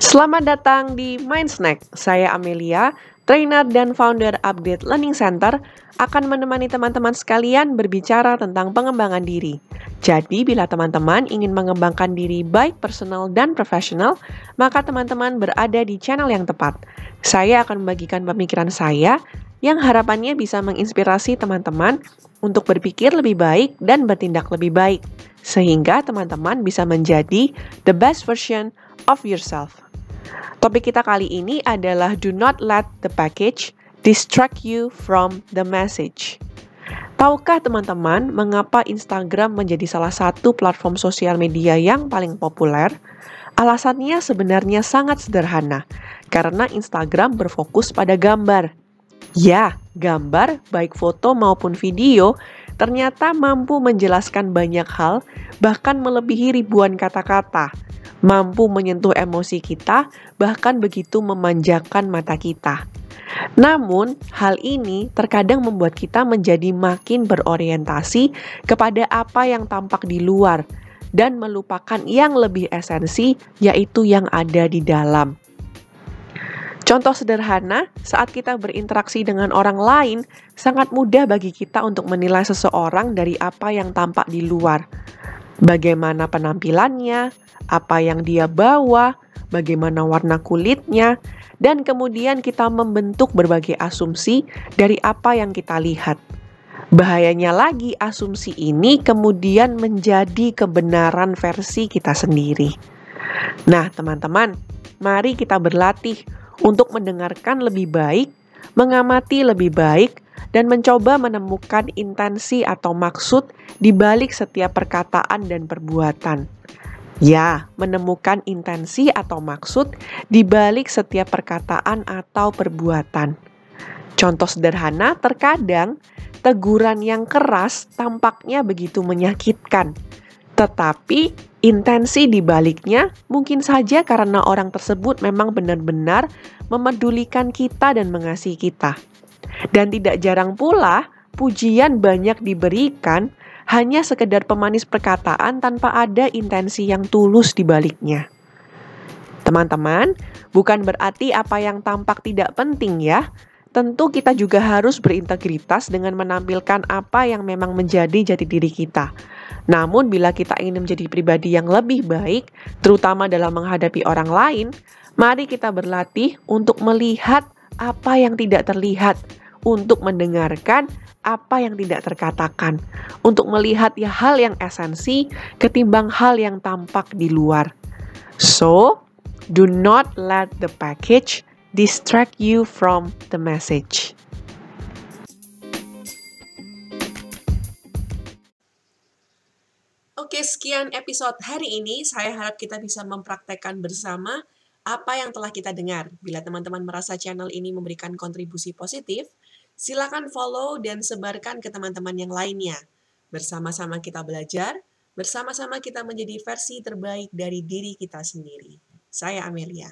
Selamat datang di Mind Snack. Saya Amelia, trainer dan founder Update Learning Center, akan menemani teman-teman sekalian berbicara tentang pengembangan diri. Jadi, bila teman-teman ingin mengembangkan diri baik personal dan profesional, maka teman-teman berada di channel yang tepat. Saya akan membagikan pemikiran saya yang harapannya bisa menginspirasi teman-teman untuk berpikir lebih baik dan bertindak lebih baik, sehingga teman-teman bisa menjadi the best version of yourself. Topik kita kali ini adalah do not let the package distract you from the message. Tahukah teman-teman mengapa Instagram menjadi salah satu platform sosial media yang paling populer? Alasannya sebenarnya sangat sederhana, karena Instagram berfokus pada gambar. Ya, gambar, baik foto maupun video, ternyata mampu menjelaskan banyak hal, bahkan melebihi ribuan kata-kata mampu menyentuh emosi kita, bahkan begitu memanjakan mata kita. Namun, hal ini terkadang membuat kita menjadi makin berorientasi kepada apa yang tampak di luar dan melupakan yang lebih esensi, yaitu yang ada di dalam. Contoh sederhana, saat kita berinteraksi dengan orang lain, sangat mudah bagi kita untuk menilai seseorang dari apa yang tampak di luar. Bagaimana penampilannya, apa yang dia bawa, bagaimana warna kulitnya, dan kemudian kita membentuk berbagai asumsi dari apa yang kita lihat. Bahayanya lagi, asumsi ini kemudian menjadi kebenaran versi kita sendiri. Nah, teman-teman, mari kita berlatih untuk mendengarkan lebih baik, mengamati lebih baik, dan mencoba menemukan intensi atau maksud di balik setiap perkataan dan perbuatan. Ya, menemukan intensi atau maksud di balik setiap perkataan atau perbuatan. Contoh sederhana, terkadang teguran yang keras tampaknya begitu menyakitkan, tetapi intensi di baliknya mungkin saja karena orang tersebut memang benar-benar memedulikan kita dan mengasihi kita. Dan tidak jarang pula, pujian banyak diberikan hanya sekedar pemanis perkataan tanpa ada intensi yang tulus di baliknya. Teman-teman, bukan berarti apa yang tampak tidak penting ya. Tentu kita juga harus berintegritas dengan menampilkan apa yang memang menjadi jati diri kita. Namun bila kita ingin menjadi pribadi yang lebih baik, terutama dalam menghadapi orang lain, mari kita berlatih untuk melihat apa yang tidak terlihat, untuk mendengarkan apa yang tidak terkatakan, untuk melihat ya hal yang esensi ketimbang hal yang tampak di luar. So, do not let the package distract you from the message. Oke, sekian episode hari ini. Saya harap kita bisa mempraktekkan bersama apa yang telah kita dengar. Bila teman-teman merasa channel ini memberikan kontribusi positif, Silakan follow dan sebarkan ke teman-teman yang lainnya. Bersama-sama kita belajar, bersama-sama kita menjadi versi terbaik dari diri kita sendiri. Saya Amelia.